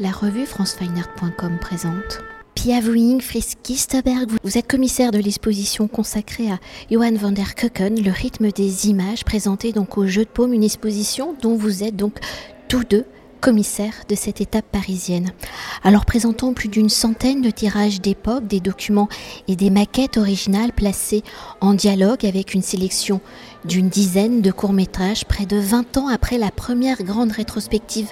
la revue francefineart.com présente. Pia Wuing, Frisky Stoberg, vous êtes commissaire de l'exposition consacrée à Johan van der Kucken, le rythme des images, présentée donc au Jeu de Paume, une exposition dont vous êtes donc tous deux commissaire de cette étape parisienne. Alors présentant plus d'une centaine de tirages d'époque, des documents et des maquettes originales placées en dialogue avec une sélection d'une dizaine de courts-métrages, près de 20 ans après la première grande rétrospective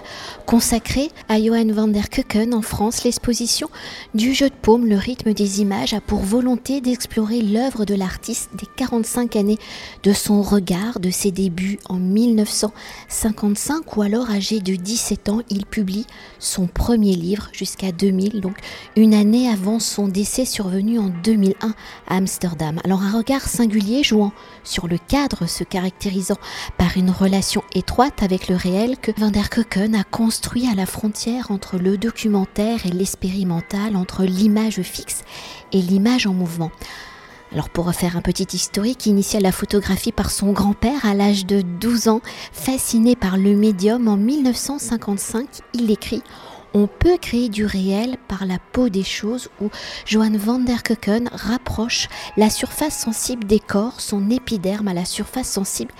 consacrée à Johan van der Kucken en France, l'exposition du jeu de paume, le rythme des images, a pour volonté d'explorer l'œuvre de l'artiste des 45 années de son regard, de ses débuts en 1955 ou alors âgé de 17 il publie son premier livre jusqu'à 2000, donc une année avant son décès survenu en 2001 à Amsterdam. Alors un regard singulier jouant sur le cadre se caractérisant par une relation étroite avec le réel que Van der Koken a construit à la frontière entre le documentaire et l'expérimental, entre l'image fixe et l'image en mouvement. Alors pour refaire un petit historique, initia la photographie par son grand-père à l'âge de 12 ans, fasciné par le médium en 1955, il écrit on peut créer du réel par la peau des choses où Johan van der Koeken rapproche la surface sensible des corps, son épiderme à la surface sensible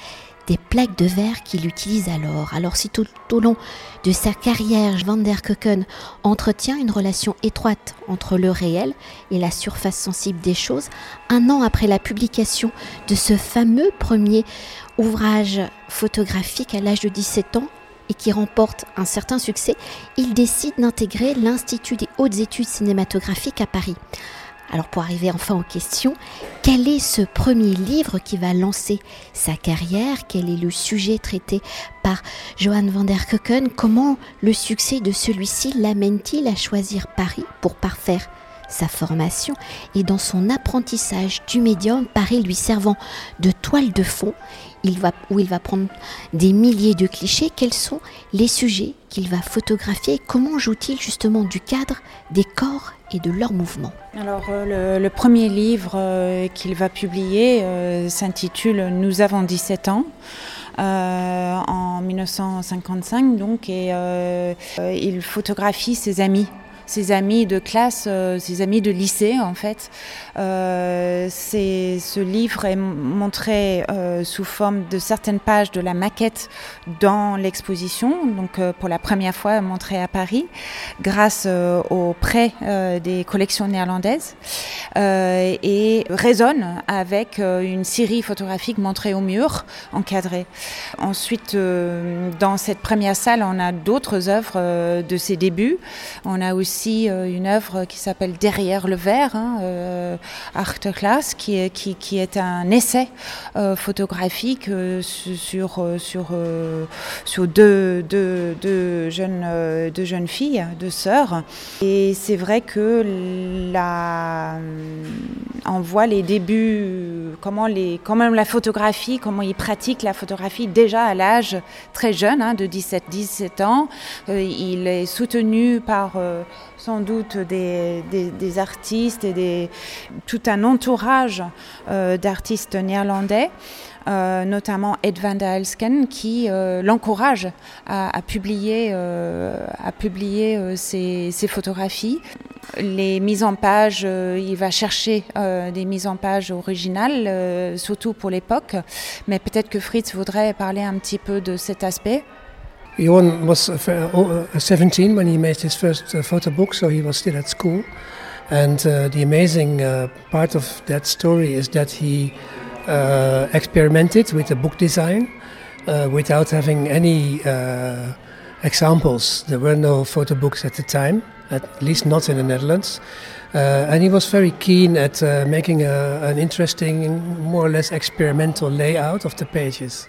des plaques de verre qu'il utilise alors. Alors si tout au long de sa carrière, Van der Koeken entretient une relation étroite entre le réel et la surface sensible des choses, un an après la publication de ce fameux premier ouvrage photographique à l'âge de 17 ans, et qui remporte un certain succès, il décide d'intégrer l'Institut des hautes études cinématographiques à Paris. Alors pour arriver enfin aux questions, quel est ce premier livre qui va lancer sa carrière? Quel est le sujet traité par Johan van der Koeken Comment le succès de celui-ci l'amène-t-il à choisir Paris pour parfaire sa formation et dans son apprentissage du médium, Paris lui servant de toile de fond, il va, où il va prendre des milliers de clichés. Quels sont les sujets qu'il va photographier? Comment joue-t-il justement du cadre, des corps et de leurs mouvements? Alors euh, le, premier livre euh, qu'il va publier euh, s'intitule Nous avons 17 ans. en 1955 donc et il photographie ses amis ses amis de classe, euh, ses amis de lycée en fait. Euh, ce livre est montré euh, sous forme de certaines pages de la maquette dans l'exposition, donc pour la première fois montré à Paris, grâce au prêt des collections néerlandaises, et résonne avec une série photographique montrée au mur, encadrée. Ensuite, dans cette première salle, on a d'autres œuvres de ses débuts. On a aussi euh, une œuvre qui s'appelle Derrière le verre, hein, euh, Achterglas, qui est, qui, est un essai euh, photographique sur, sur, sur deux, deux, deux, jeunes, deux jeunes filles, deux sœurs. Et c'est vrai que on voit les débuts, comment, les, comment la photographie, comment ils pratiquent la photographie déjà à l'âge très jeune, hein, de 17-17 ans. il est soutenu par sans doute des, artistes et des, tout un entourage euh, d'artistes néerlandais. Euh, notamment Ed van der Elsken, qui euh, l'encourage à, publier, à publier ses, photographies. Les mises en page, il va chercher des mises en page originales, surtout pour l'époque, mais peut-être que Fritz voudrait parler un petit peu de cet aspect. Johan was uh, uh, 17 when he made his first uh, photo book, so he was still at school. And uh, the amazing uh, part of that story is that he uh, experimented with the book design uh, without having any uh, examples. There were no photo books at the time, at least not in the Netherlands. Uh, and he was very keen at making a, an interesting, more or less experimental layout of the pages.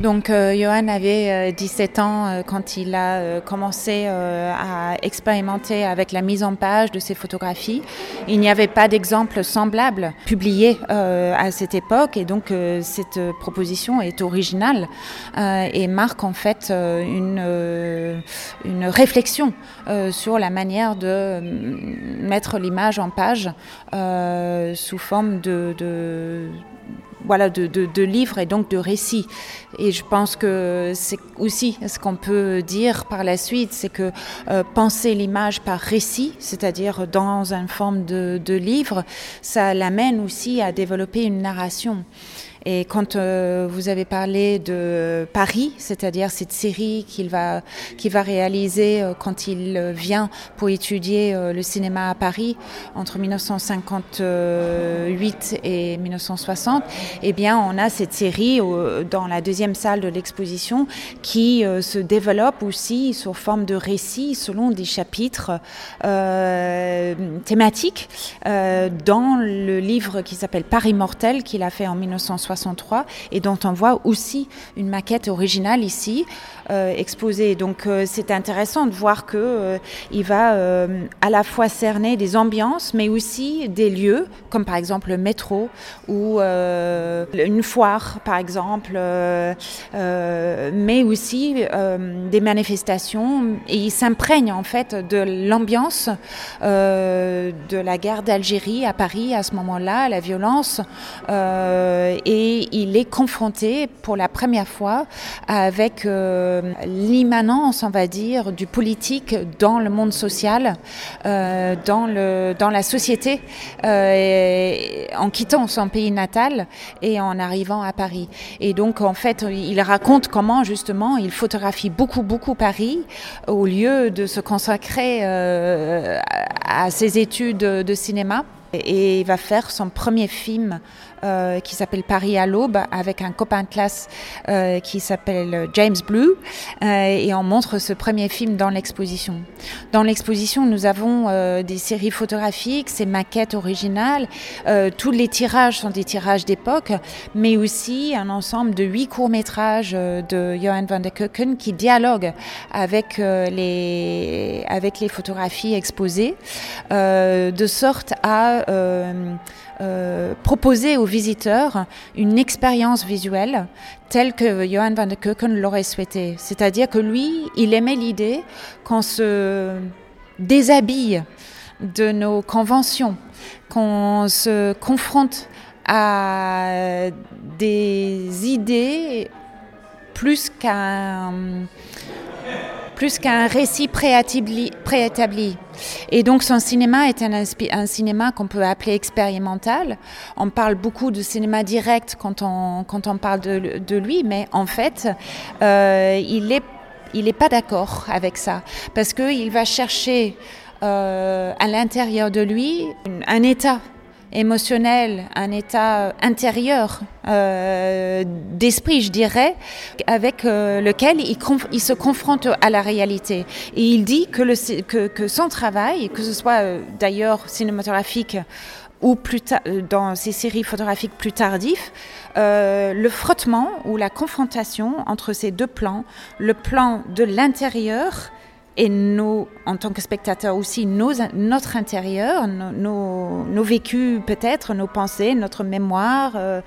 Donc euh, Johan avait 17 euh, ans euh, quand il a commencé à expérimenter avec la mise en page de ses photographies. Il n'y avait pas d'exemple semblable publié à cette époque et donc cette proposition est originale et marque en fait une, une réflexion sur la manière de mettre l'image en page sous forme de voilà, de, de, livres et donc de récits. Et je pense que c'est aussi ce qu'on peut dire par la suite, c'est que euh, penser l'image par récit, c'est-à-dire dans une forme de, de livre, ça l'amène aussi à développer une narration. Et quand euh, vous avez parlé de Paris, c'est-à-dire cette série qu'il va, qu'il va réaliser euh, quand il euh, vient pour étudier le cinéma à Paris entre 1958 et 1960, eh bien, on a cette série dans la deuxième salle de l'exposition qui se développe aussi sous forme de récits selon des chapitres thématiques dans le livre qui s'appelle Paris mortel qu'il a fait en 1960 et dont on voit aussi une maquette originale ici euh, exposée. Donc euh, c'est intéressant de voir que euh, il va à la fois cerner des ambiances, mais aussi des lieux, comme par exemple le métro ou une foire, par exemple, mais aussi des manifestations. Et il s'imprègne en fait de l'ambiance de la guerre d'Algérie à Paris à ce moment-là, la violence et il est confronté pour la première fois avec euh, l'immanence, on va dire, du politique dans le monde social, euh, dans la société, euh, en quittant son pays natal et en arrivant à Paris. Et donc, en fait, il raconte comment, justement, il photographie beaucoup, beaucoup Paris au lieu de se consacrer à ses études de cinéma et il va faire son premier film euh, qui s'appelle Paris à l'aube avec un copain de classe euh, qui s'appelle James Blue euh, et on montre ce premier film dans l'exposition. Dans l'exposition, nous avons des séries photographiques, ces maquettes originales, tous les tirages sont des tirages d'époque, mais aussi un ensemble de huit courts-métrages de Johan van der Keuken qui dialoguent avec, les, avec les photographies exposées, de sorte à euh, euh, proposer aux visiteurs une expérience visuelle telle que Johan van der Keuken l'aurait souhaité. C'est-à-dire que lui, il aimait l'idée qu'on se déshabille de nos conventions, qu'on se confronte à des idées plus qu'un plus qu'un récit préétabli. Et donc son cinéma est un, cinéma qu'on peut appeler expérimental. On parle beaucoup de cinéma direct quand on, quand on parle de, de lui, mais en fait, euh, il il n'est pas d'accord avec ça parce qu'il va chercher euh, à l'intérieur de lui un état émotionnel, un état intérieur euh, d'esprit, je dirais, avec euh, lequel il, se confronte à la réalité. Et il dit que, son travail, que ce soit euh, d'ailleurs cinématographique ou plus euh, dans ces séries photographiques plus tardives, euh, le frottement ou la confrontation entre ces deux plans, le plan de l'intérieur et nous, en tant que spectateurs aussi, notre intérieur, nos, nos, vécus peut-être, nos pensées, notre mémoire euh,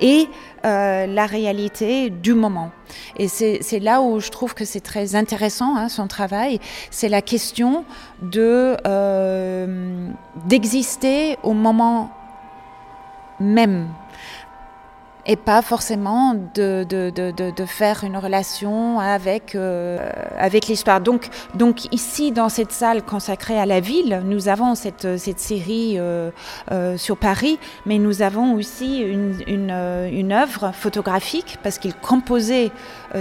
et euh, la réalité du moment. Et c'est là où je trouve que c'est très intéressant, hein, son travail, c'est la question de euh, d'exister au moment même et pas forcément de, de, de, de, faire une relation avec, euh, avec l'histoire. Donc, donc ici, dans cette salle consacrée à la ville, nous avons cette, cette série euh, euh, sur Paris, mais nous avons aussi une, une, œuvre photographique parce qu'il composait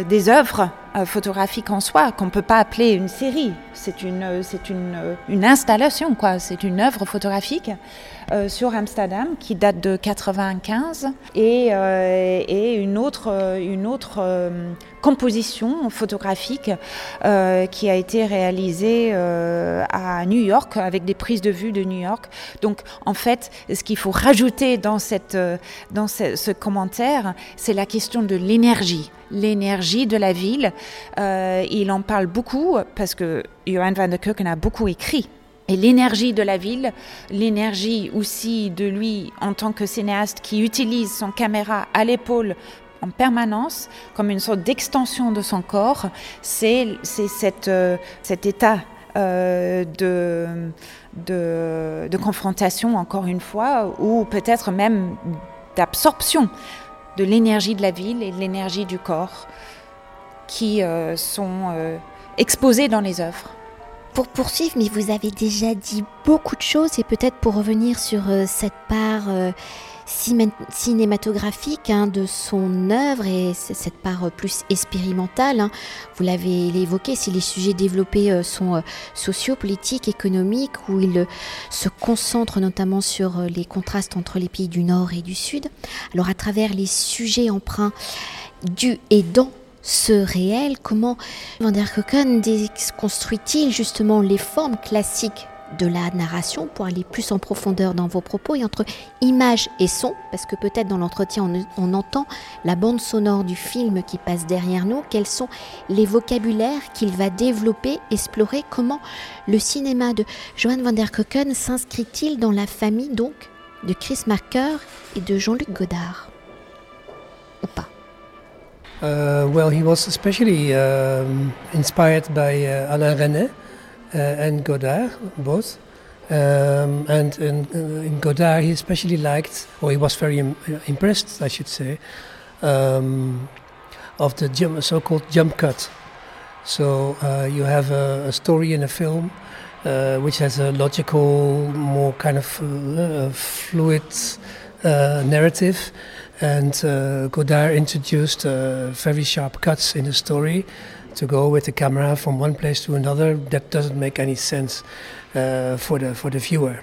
des œuvres euh, photographiques en soi qu'on ne peut pas appeler une série. C'est une, c'est une, une installation, quoi. C'est une œuvre photographique euh, sur Amsterdam qui date de 95 et, euh, et une autre, une autre euh, composition photographique euh, qui a été réalisée euh, à New York avec des prises de vue de New York. Donc en fait, ce qu'il faut rajouter dans, cette, dans ce, commentaire, c'est la question de l'énergie l'énergie de la ville. Euh, il en parle beaucoup parce que Johan van der Keuken a beaucoup écrit et l'énergie de la ville, l'énergie aussi de lui en tant que cinéaste qui utilise son caméra à l'épaule en permanence comme une sorte d'extension de son corps, c'est euh, cet état euh, de, de, de confrontation, encore une fois, ou peut-être même d'absorption de l'énergie de la ville et de l'énergie du corps qui sont exposés dans les œuvres. Pour poursuivre, mais vous avez déjà dit beaucoup de choses et peut-être pour revenir sur cette part cinématographique hein, de son œuvre et cette part plus expérimentale. Hein. Vous l'avez évoqué, si les sujets développés euh, sont euh, sociaux, politiques, économiques, où il euh, se concentre notamment sur les contrastes entre les pays du Nord et du Sud. Alors à travers les sujets emprunts du et dans ce réel, comment Van der Koken déconstruit-il justement les formes classiques de la narration pour aller plus en profondeur dans vos propos et entre image et son, parce que peut-être dans l'entretien on, entend la bande sonore du film qui passe derrière nous, quels sont les vocabulaires qu'il va développer, explorer, comment le cinéma de Johan van der Koken s'inscrit-il dans la famille donc de Chris Marker et de Jean-Luc Godard? Ou pas? Uh, Well, he was especially um, inspired by uh, Alain René. Uh, and Godard, both. Um, and in, uh, in, Godard, he especially liked, or he was very Im impressed, I should say, um, of the jump, so-called jump cut. So uh, you have a, a, story in a film uh, which has a logical, more kind of uh, fluid uh, narrative, and Godard introduced very sharp cuts in the story to go with the camera from one place to another, that doesn't make any sense uh, for the for the viewer.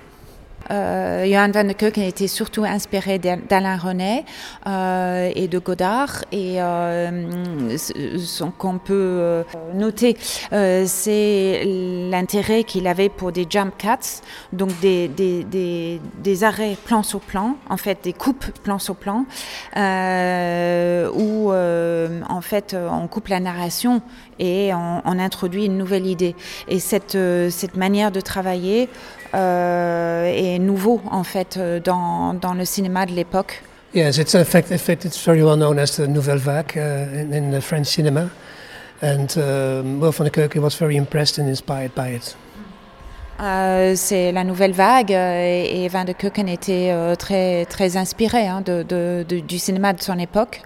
Euh, Johan van de Keuken était surtout inspiré d'Alain René euh, et de Godard. Et euh, ce qu'on peut euh, noter, c'est l'intérêt qu'il avait pour des jump cuts, donc des, des, des, des, arrêts plan sur plan, en fait des coupes plan sur plan, où en fait on coupe la narration et on, on, introduit une nouvelle idée. Et cette, cette manière de travailler euh, est nouveau en fait euh, dans, dans le cinéma de l'époque. Yes, it's in fact, in fact it's very well known as the Nouvelle Vague uh, in, in the French cinema, and uh, Wolf van der Keuken was very impressed and inspired by it. Euh, c'est la nouvelle vague euh, et, Van de Keuken était euh, très, très inspiré hein, de, de, du cinéma de son époque.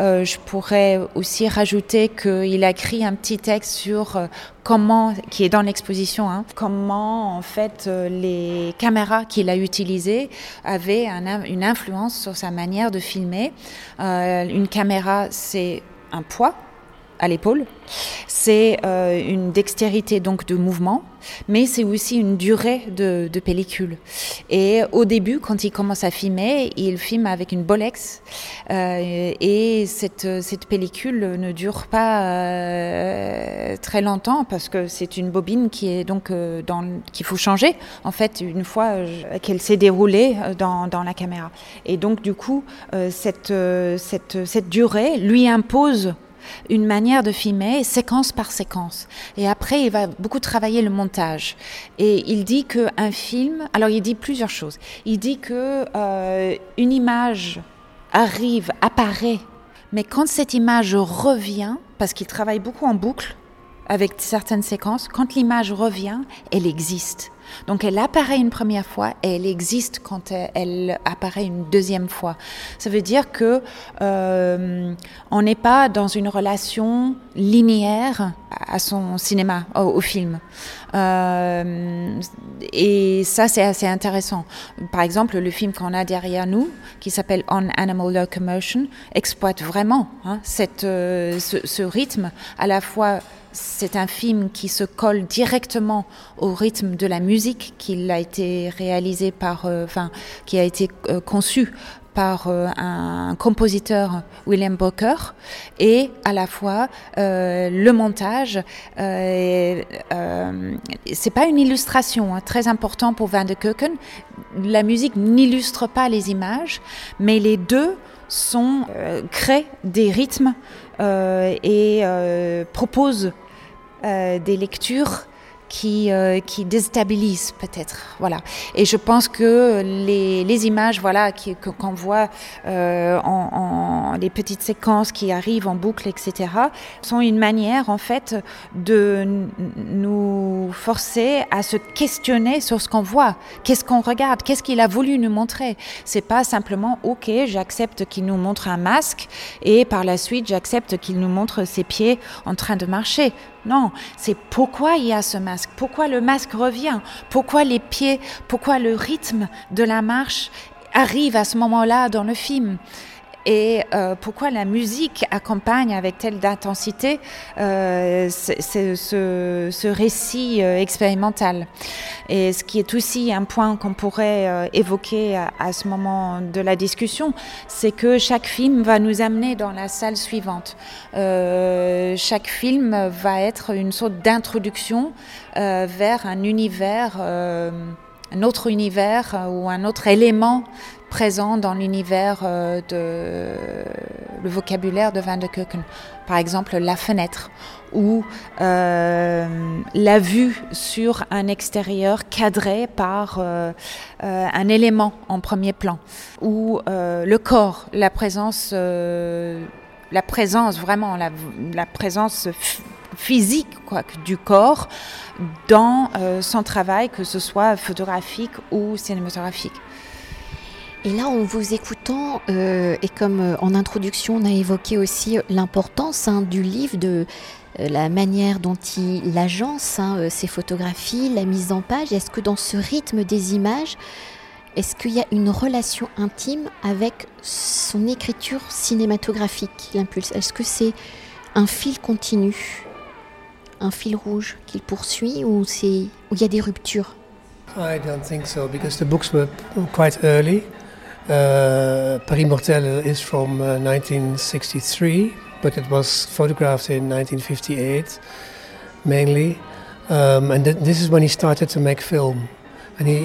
Euh, je pourrais aussi rajouter qu'il a écrit un petit texte sur euh, comment, qui est dans l'exposition, hein, comment en fait les caméras qu'il a utilisées avaient un, une influence sur sa manière de filmer. une caméra, c'est un poids à l'épaule. C'est euh, une dextérité donc de mouvement, mais c'est aussi une durée de, pellicule. Et au début, quand il commence à filmer, il filme avec une Bolex euh, et cette, pellicule ne dure pas euh, très longtemps parce que c'est une bobine qui est donc qu'il faut changer en fait une fois qu'elle s'est déroulée dans, la caméra. Et donc du coup, cette durée lui impose une manière de filmer séquence par séquence. Et après, il va beaucoup travailler le montage. Et il dit qu'un film, alors il dit plusieurs choses. Il dit que euh, une image arrive, apparaît, mais quand cette image revient, parce qu'il travaille beaucoup en boucle avec certaines séquences, quand l'image revient, elle existe. Donc elle apparaît une première fois et elle existe quand elle, apparaît une deuxième fois. Ça veut dire que euh, on n'est pas dans une relation linéaire à son cinéma, au, film. Euh, et ça, c'est assez intéressant. Par exemple, le film qu'on a derrière nous, qui s'appelle On Animal Locomotion, exploite vraiment hein, euh, ce, rythme à la fois c'est un film qui se colle directement au rythme de la musique qui a été réalisé par, euh, enfin, qui a été euh, conçu par euh, un compositeur William Booker et à la fois le montage c'est pas une illustration hein, très important pour Van de Keuken. La musique n'illustre pas les images mais les deux sont créent des rythmes et proposent des lectures qui, euh, qui déstabilise peut-être. Voilà. Et je pense que les, images voilà, qu'on voit euh, en, les petites séquences qui arrivent en boucle, etc., sont une manière en fait de nous forcer à se questionner sur ce qu'on voit, qu'est-ce qu'on regarde, qu'est-ce qu'il a voulu nous montrer? C'est pas simplement OK, j'accepte qu'il nous montre un masque et par la suite j'accepte qu'il nous montre ses pieds en train de marcher. Non, c'est pourquoi il y a ce masque, pourquoi le masque revient, pourquoi les pieds, pourquoi le rythme de la marche arrive à ce moment-là dans le film et euh, pourquoi la musique accompagne avec telle d'intensité euh, ce, récit euh, expérimental? Et ce qui est aussi un point qu'on pourrait euh, évoquer à, ce moment de la discussion, c'est que chaque film va nous amener dans la salle suivante. Chaque film va être une sorte d'introduction vers un univers un autre univers ou un autre élément présent dans l'univers euh, de le vocabulaire de Van de Keuken. Par exemple, la fenêtre ou euh, la vue sur un extérieur cadré par euh, euh, un élément en premier plan ou euh, le corps, la présence, euh, la présence vraiment, la présence physique quoi, du corps dans son travail, que ce soit photographique ou cinématographique. Et là, en vous écoutant, euh, et comme euh, en introduction, on a évoqué aussi l'importance hein, du livre, de euh, la manière dont il agence hein, ses photographies, la mise en page. Est-ce que dans ce rythme des images, est-ce qu'il y a une relation intime avec son écriture cinématographique l'impulse? Est-ce que c'est un fil continu, un fil rouge qu'il poursuit, ou il y a des ruptures? I don't think so, because the books were quite early. Uh, Paris Mortel is from uh, 1963, but it was photographed in 1958 mainly. Um, and th this is when he started to make film. And he,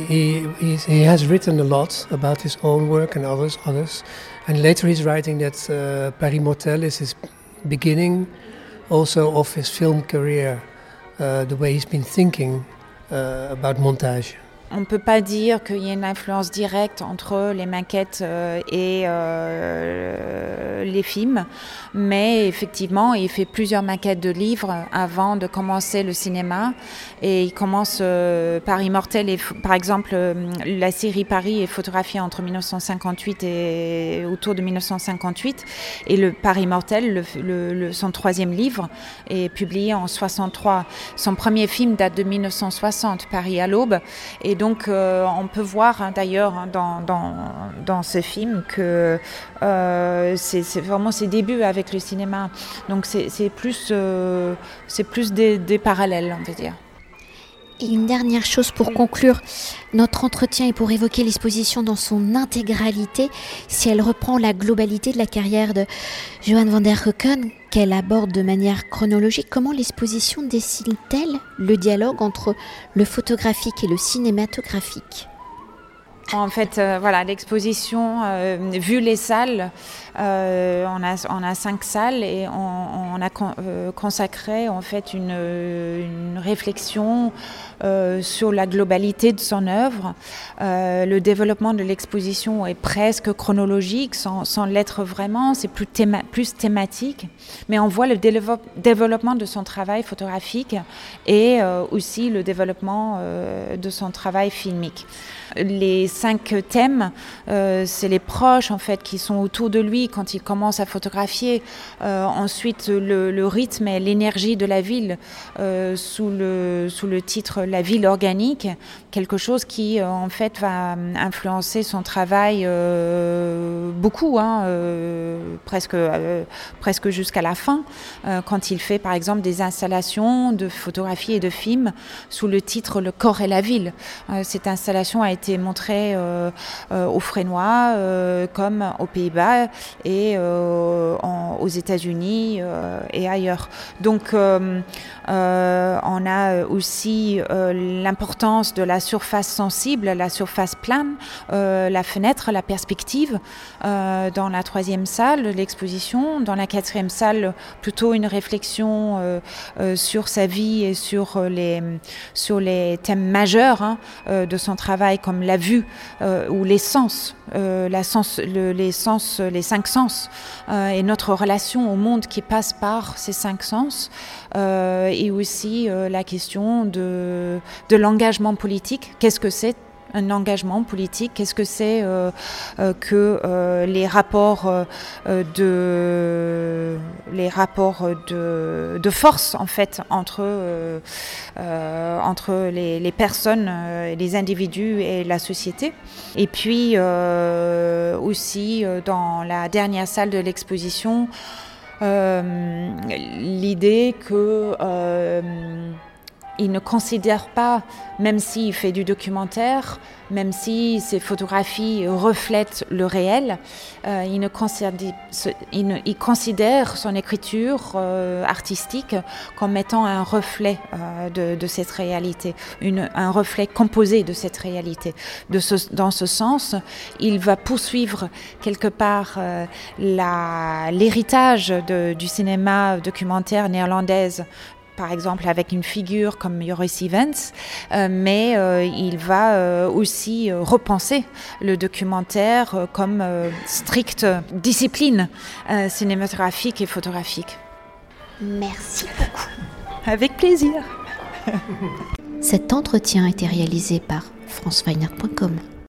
he, he, has written a lot about his own work and others. others. And later he's writing that uh, Paris Mortel is his beginning also of his film career, uh, the way he's been thinking uh, about montage. on ne peut pas dire qu'il y ait une influence directe entre les maquettes euh, et euh, les films, mais effectivement, il fait plusieurs maquettes de livres avant de commencer le cinéma. Et il commence euh, par Immortel, et par exemple, euh, la série Paris est photographiée entre 1958 et autour de 1958. Et le Paris Mortel, le, le, le, son troisième livre, est publié en 63. Son premier film date de 1960, Paris à l'aube. Et donc, euh, on peut voir hein, d'ailleurs hein, dans, dans, dans, ce film que euh, c'est vraiment ses débuts avec le cinéma. Donc, c'est plus, euh, c'est plus des, des parallèles, on va dire. Et une dernière chose pour conclure notre entretien et pour évoquer l'exposition dans son intégralité, si elle reprend la globalité de la carrière de Johan van der Hoeken, qu'elle aborde de manière chronologique, comment l'exposition dessine-t-elle le dialogue entre le photographique et le cinématographique? En fait, euh, voilà, l'exposition, euh, vu les salles, euh, on, a, cinq salles et on, a euh, consacré en fait une, réflexion euh, sur la globalité de son œuvre. le développement de l'exposition est presque chronologique, sans, l'être vraiment, c'est plus, théma, plus thématique, mais on voit le développement de son travail photographique et aussi le développement de son travail filmique. Les cinq thèmes, c'est les proches en fait qui sont autour de lui quand il commence à photographier. Euh, ensuite, le, rythme et l'énergie de la ville euh, sous, le, sous le titre La ville organique, quelque chose qui euh, en fait va influencer son travail beaucoup, hein, presque, presque jusqu'à la fin, quand il fait par exemple des installations de photographie et de films sous le titre Le corps et la ville. cette installation a été montrée très au Frénois, comme aux Pays-Bas et aux États-Unis et ailleurs. Donc, on a aussi l'importance de la surface sensible, la surface plane, la fenêtre, la perspective dans la troisième salle l'exposition. Dans la quatrième salle, plutôt une réflexion sur sa vie et sur les, sur les thèmes majeurs hein, de son travail, comme la vue ou les sens les, sens les cinq sens, et notre relation au monde qui passe par ces cinq sens, et aussi la question de, de l'engagement politique. Qu'est-ce que c'est un engagement politique Qu'est-ce que c'est euh, euh, que euh, les rapports de les rapports de, force en fait entre les personnes, les individus et la société. Et puis aussi dans la dernière salle de l'exposition. l'idée que il ne considère pas, même s'il fait du documentaire, même si ses photographies reflètent le réel, euh, il, ne considère, son écriture euh, artistique comme étant un reflet euh, de, cette réalité, un reflet composé de cette réalité. Dans ce sens, il va poursuivre quelque part l'héritage du cinéma documentaire néerlandaise par exemple avec une figure comme Joris Evans, euh, mais euh, il va euh, aussi repenser le documentaire comme stricte discipline cinématographique et photographique. Merci beaucoup. Avec plaisir. Cet entretien a été réalisé par franceweiner.com.